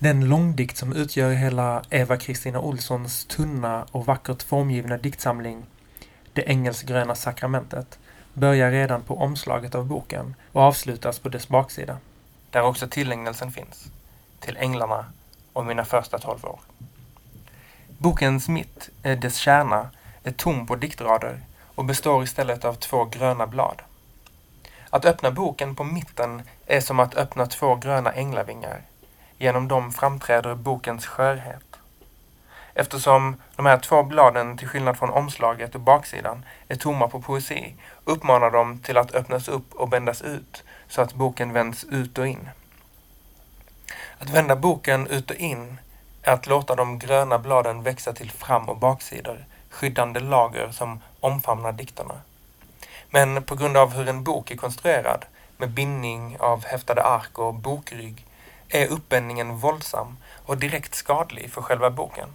Den långdikt som utgör hela Eva-Kristina Olssons tunna och vackert formgivna diktsamling Det engelsgröna sakramentet börjar redan på omslaget av boken och avslutas på dess baksida. Där också tillägnelsen finns. Till änglarna och mina första tolv år. Bokens mitt, dess kärna, är tom på diktrader och består istället av två gröna blad. Att öppna boken på mitten är som att öppna två gröna änglavingar. Genom dem framträder bokens skörhet. Eftersom de här två bladen, till skillnad från omslaget och baksidan, är tomma på poesi, uppmanar de till att öppnas upp och bändas ut så att boken vänds ut och in. Att vända boken ut och in är att låta de gröna bladen växa till fram och baksidor, skyddande lager som omfamnar dikterna. Men på grund av hur en bok är konstruerad, med bindning av häftade ark och bokrygg, är uppbändningen våldsam och direkt skadlig för själva boken.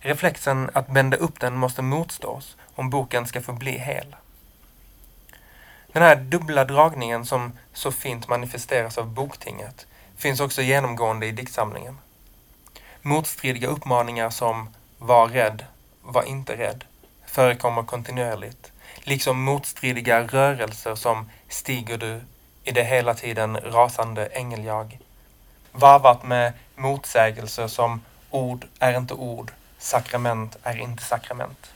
Reflexen att bända upp den måste motstås om boken ska få bli hel. Den här dubbla dragningen som så fint manifesteras av Boktinget finns också genomgående i diktsamlingen. Motstridiga uppmaningar som var rädd, var inte rädd förekommer kontinuerligt, liksom motstridiga rörelser som stiger du i det hela tiden rasande ängeljag, varvat med motsägelser som ord är inte ord, sakrament är inte sakrament.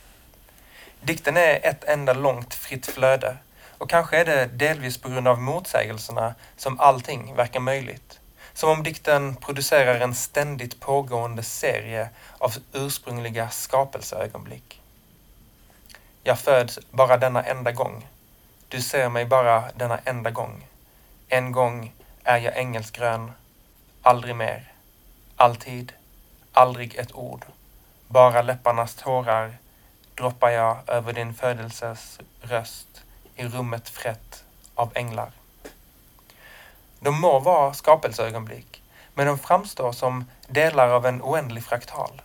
Dikten är ett enda långt fritt flöde och kanske är det delvis på grund av motsägelserna som allting verkar möjligt. Som om dikten producerar en ständigt pågående serie av ursprungliga skapelseögonblick. Jag föds bara denna enda gång. Du ser mig bara denna enda gång. En gång är jag engelsgrön. Aldrig mer. Alltid. Aldrig ett ord. Bara läpparnas tårar droppar jag över din födelses röst i rummet frätt av änglar. De må vara skapelseögonblick, men de framstår som delar av en oändlig fraktal.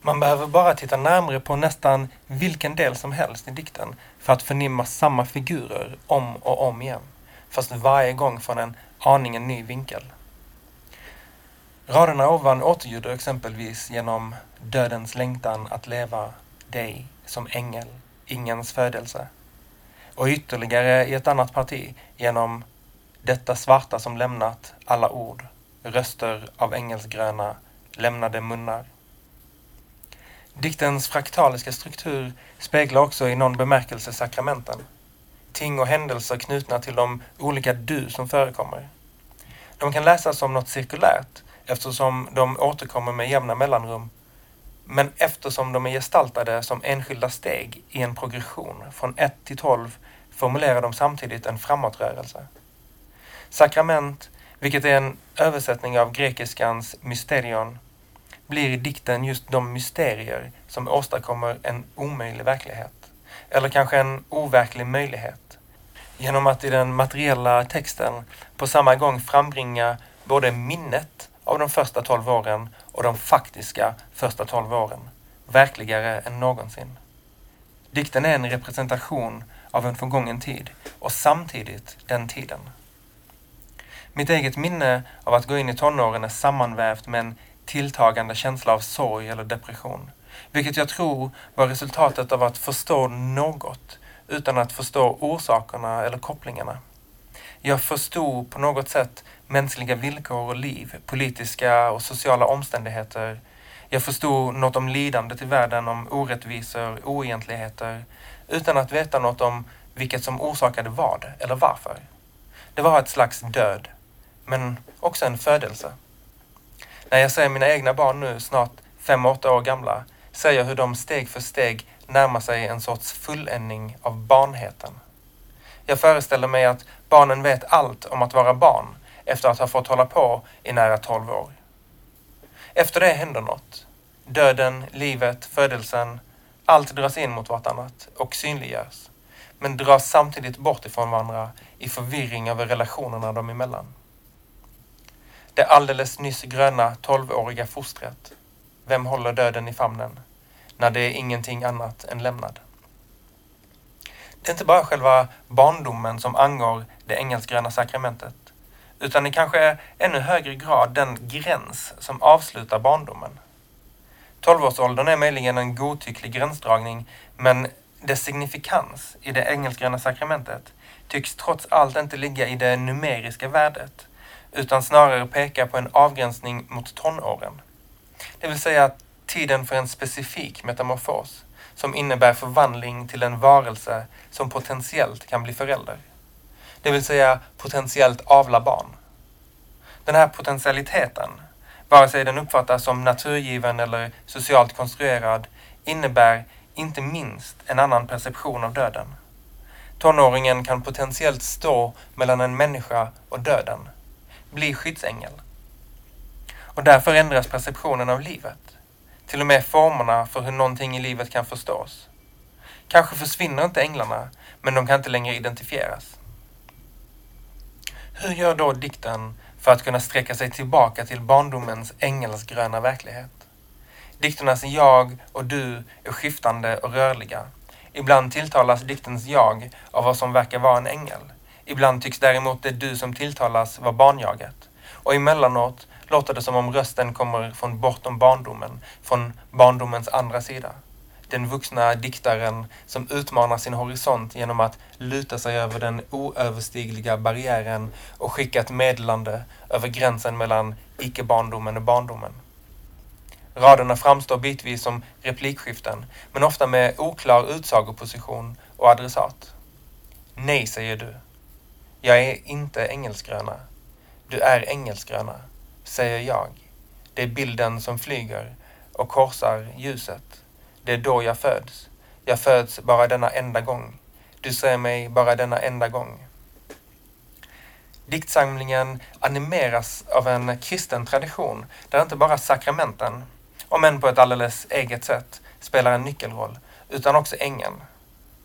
Man behöver bara titta närmre på nästan vilken del som helst i dikten för att förnimma samma figurer om och om igen, fast varje gång från en aningen ny vinkel. Raderna ovan återljuder exempelvis genom dödens längtan att leva, dig som ängel, ingens födelse. Och ytterligare i ett annat parti genom detta svarta som lämnat alla ord, röster av ängelsgröna, lämnade munnar. Diktens fraktaliska struktur speglar också i någon bemärkelse sakramenten. Ting och händelser knutna till de olika du som förekommer. De kan läsas som något cirkulärt eftersom de återkommer med jämna mellanrum. Men eftersom de är gestaltade som enskilda steg i en progression från 1 till 12 formulerar de samtidigt en framåtrörelse. Sakrament, vilket är en översättning av grekiskans mysterion, blir i dikten just de mysterier som åstadkommer en omöjlig verklighet. Eller kanske en overklig möjlighet. Genom att i den materiella texten på samma gång frambringa både minnet av de första tolv åren och de faktiska första tolv åren. Verkligare än någonsin. Dikten är en representation av en förgången tid och samtidigt den tiden. Mitt eget minne av att gå in i tonåren är sammanvävt med en tilltagande känsla av sorg eller depression. Vilket jag tror var resultatet av att förstå något utan att förstå orsakerna eller kopplingarna. Jag förstod på något sätt mänskliga villkor och liv, politiska och sociala omständigheter. Jag förstod något om lidandet i världen, om orättvisor, oegentligheter, utan att veta något om vilket som orsakade vad eller varför. Det var ett slags död, men också en födelse. När jag ser mina egna barn nu, snart fem, åtta år gamla, ser jag hur de steg för steg närmar sig en sorts fulländning av barnheten. Jag föreställer mig att barnen vet allt om att vara barn efter att ha fått hålla på i nära tolv år. Efter det händer något. Döden, livet, födelsen, allt dras in mot vartannat och synliggörs, men dras samtidigt bort ifrån varandra i förvirring över relationerna dem emellan. Det alldeles nyss gröna tolvåriga fostret. Vem håller döden i famnen när det är ingenting annat än lämnad? Det är inte bara själva barndomen som angår det engelskgröna sakramentet, utan i kanske ännu högre grad den gräns som avslutar barndomen. Tolvårsåldern är möjligen en godtycklig gränsdragning, men dess signifikans i det engelskgröna sakramentet tycks trots allt inte ligga i det numeriska värdet, utan snarare peka på en avgränsning mot tonåren. Det vill säga tiden för en specifik metamorfos som innebär förvandling till en varelse som potentiellt kan bli förälder. Det vill säga potentiellt avla barn. Den här potentialiteten, vare sig den uppfattas som naturgiven eller socialt konstruerad, innebär inte minst en annan perception av döden. Tonåringen kan potentiellt stå mellan en människa och döden, bli skyddsängel. Och därför ändras perceptionen av livet. Till och med formerna för hur någonting i livet kan förstås. Kanske försvinner inte änglarna, men de kan inte längre identifieras. Hur gör då dikten för att kunna sträcka sig tillbaka till barndomens ängelsgröna verklighet? Dikternas jag och du är skiftande och rörliga. Ibland tilltalas diktens jag av vad som verkar vara en ängel. Ibland tycks däremot det du som tilltalas vara barnjaget. Och emellanåt låter det som om rösten kommer från bortom barndomen, från barndomens andra sida. Den vuxna diktaren som utmanar sin horisont genom att luta sig över den oöverstigliga barriären och skicka ett meddelande över gränsen mellan icke-barndomen och barndomen. Raderna framstår bitvis som replikskiften, men ofta med oklar utsagoposition och adressat. Nej, säger du. Jag är inte engelsgröna. Du är engelsgröna, säger jag. Det är bilden som flyger och korsar ljuset. Det är då jag föds. Jag föds bara denna enda gång. Du ser mig bara denna enda gång. Diktsamlingen animeras av en kristen tradition där inte bara sakramenten, om än på ett alldeles eget sätt, spelar en nyckelroll, utan också ängeln.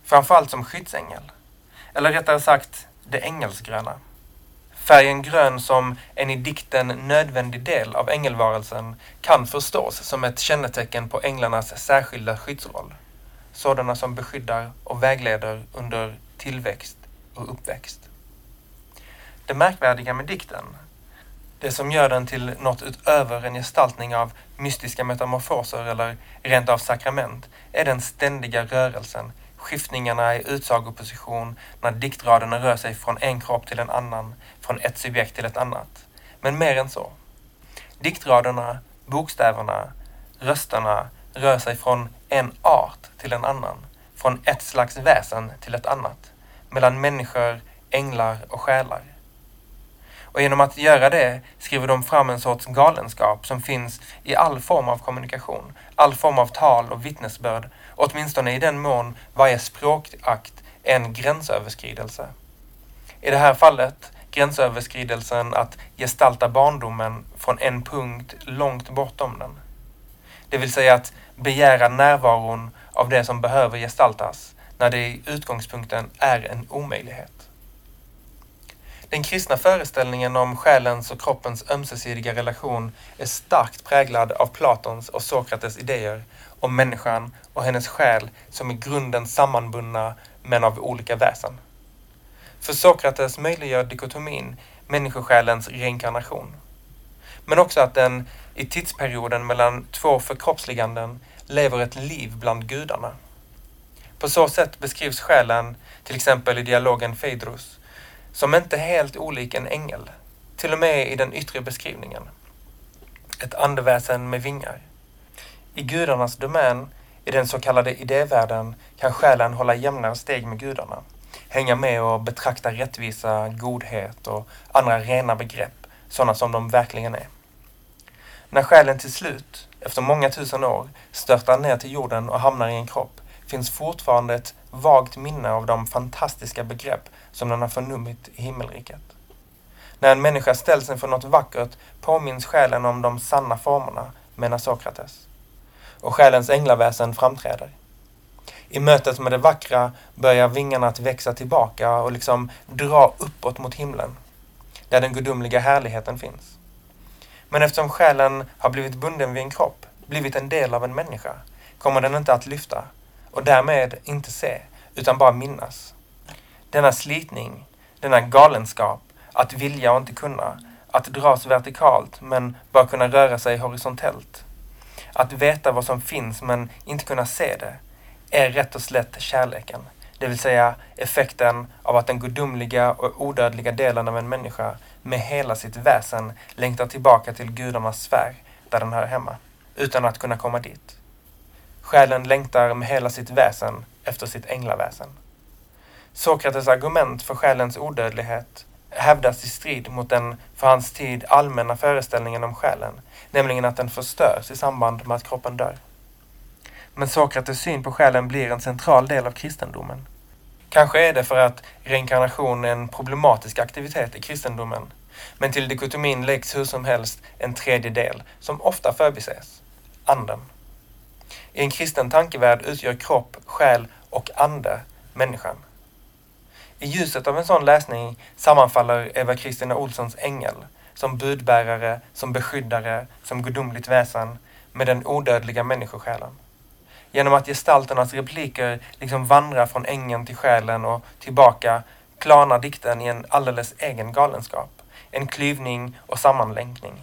Framförallt som skyddsängel. Eller rättare sagt, det ängelsgröna. Färgen grön som en i dikten nödvändig del av ängelvarelsen kan förstås som ett kännetecken på änglarnas särskilda skyddsroll. Sådana som beskyddar och vägleder under tillväxt och uppväxt. Det märkvärdiga med dikten, det som gör den till något utöver en gestaltning av mystiska metamorfoser eller rent av sakrament, är den ständiga rörelsen skiftningarna i utsagoposition när diktraderna rör sig från en kropp till en annan, från ett subjekt till ett annat. Men mer än så. Diktraderna, bokstäverna, rösterna rör sig från en art till en annan, från ett slags väsen till ett annat, mellan människor, änglar och själar. Och genom att göra det skriver de fram en sorts galenskap som finns i all form av kommunikation, all form av tal och vittnesbörd, åtminstone i den mån varje språkakt är en gränsöverskridelse. I det här fallet gränsöverskridelsen att gestalta barndomen från en punkt långt bortom den. Det vill säga att begära närvaron av det som behöver gestaltas när det i utgångspunkten är en omöjlighet. Den kristna föreställningen om själens och kroppens ömsesidiga relation är starkt präglad av Platons och Sokrates idéer om människan och hennes själ som i grunden sammanbundna men av olika väsen. För Sokrates möjliggör dikotomin människosjälens reinkarnation. Men också att den i tidsperioden mellan två förkroppsliganden lever ett liv bland gudarna. På så sätt beskrivs själen, till exempel i dialogen Phaedrus, som inte är helt olik en ängel, till och med i den yttre beskrivningen. Ett andeväsen med vingar. I gudarnas domän, i den så kallade idévärlden, kan själen hålla jämnare steg med gudarna, hänga med och betrakta rättvisa, godhet och andra rena begrepp, sådana som de verkligen är. När själen till slut, efter många tusen år, störtar ner till jorden och hamnar i en kropp, finns fortfarande ett vagt minne av de fantastiska begrepp som den har förnummit i himmelriket. När en människa ställs inför något vackert påminns själen om de sanna formerna, menar Sokrates. Och själens änglaväsen framträder. I mötet med det vackra börjar vingarna att växa tillbaka och liksom dra uppåt mot himlen, där den gudomliga härligheten finns. Men eftersom själen har blivit bunden vid en kropp, blivit en del av en människa, kommer den inte att lyfta och därmed inte se, utan bara minnas. Denna slitning, denna galenskap, att vilja och inte kunna, att dras vertikalt men bara kunna röra sig horisontellt. Att veta vad som finns men inte kunna se det är rätt och slätt kärleken. Det vill säga effekten av att den gudomliga och odödliga delen av en människa med hela sitt väsen längtar tillbaka till gudarnas sfär där den hör hemma, utan att kunna komma dit. Själen längtar med hela sitt väsen efter sitt änglaväsen. Sokrates argument för själens odödlighet hävdas i strid mot den för hans tid allmänna föreställningen om själen, nämligen att den förstörs i samband med att kroppen dör. Men Sokrates syn på själen blir en central del av kristendomen. Kanske är det för att reinkarnation är en problematisk aktivitet i kristendomen, men till dikotomin läggs hur som helst en tredje del som ofta förbises, anden. I en kristen tankevärld utgör kropp, själ och ande människan. I ljuset av en sån läsning sammanfaller Eva Kristina Olssons ängel som budbärare, som beskyddare, som gudomligt väsen med den odödliga människosjälen. Genom att gestalternas repliker liksom vandrar från ängeln till själen och tillbaka klarnar dikten i en alldeles egen galenskap. En klyvning och sammanlänkning.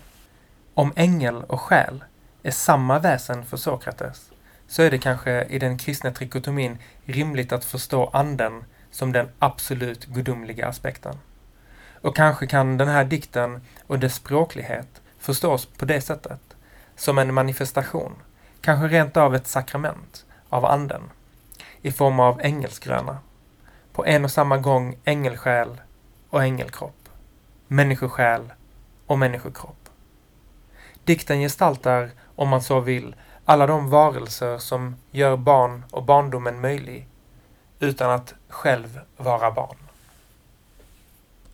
Om ängel och själ är samma väsen för Sokrates så är det kanske i den kristna trikotomin rimligt att förstå anden som den absolut gudomliga aspekten. Och kanske kan den här dikten och dess språklighet förstås på det sättet, som en manifestation, kanske rent av ett sakrament av anden, i form av ängelsgröna, på en och samma gång ängelsjäl och ängelkropp, människosjäl och människokropp. Dikten gestaltar, om man så vill, alla de varelser som gör barn och barndomen möjlig utan att själv vara barn.